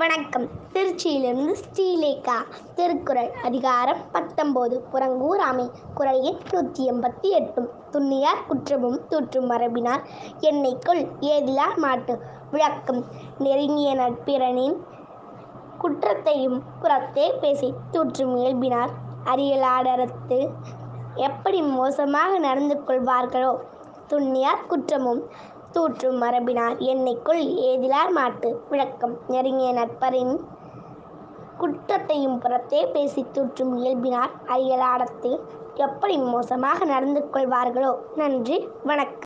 வணக்கம். திருச்சியிலிருந்து ஸ்ரீலேகா திருக்குறள் அதிகாரம் பத்தொம்போது புறங்கூராமை குரல் எண் நூற்றி எண்பத்தி எட்டும். துண்ணியார் குற்றமும் தூற்றும் மரபினார் என்னைக்குள் ஏதிலா மாட்டு. விளக்கம். நெருங்கிய நட்பிரனின் குற்றத்தையும் புறத்தே பேசி தூற்றும் இயல்பினார் அரியலாடரத்து எப்படி மோசமாக நடந்து கொள்வார்களோ? துண்ணியார் குற்றமும் தூற்றும் மரபினார் என்னைக்குள் ஏதிலார் மாட்டு. விளக்கம். நெருங்கிய நட்பரின் குற்றத்தையும் புறத்தே பேசி தூற்றும் இயல்பினார் அறியலாடறுத்து எப்படி மோசமாக நடந்து கொள்வார்களோ. நன்றி. வணக்கம்.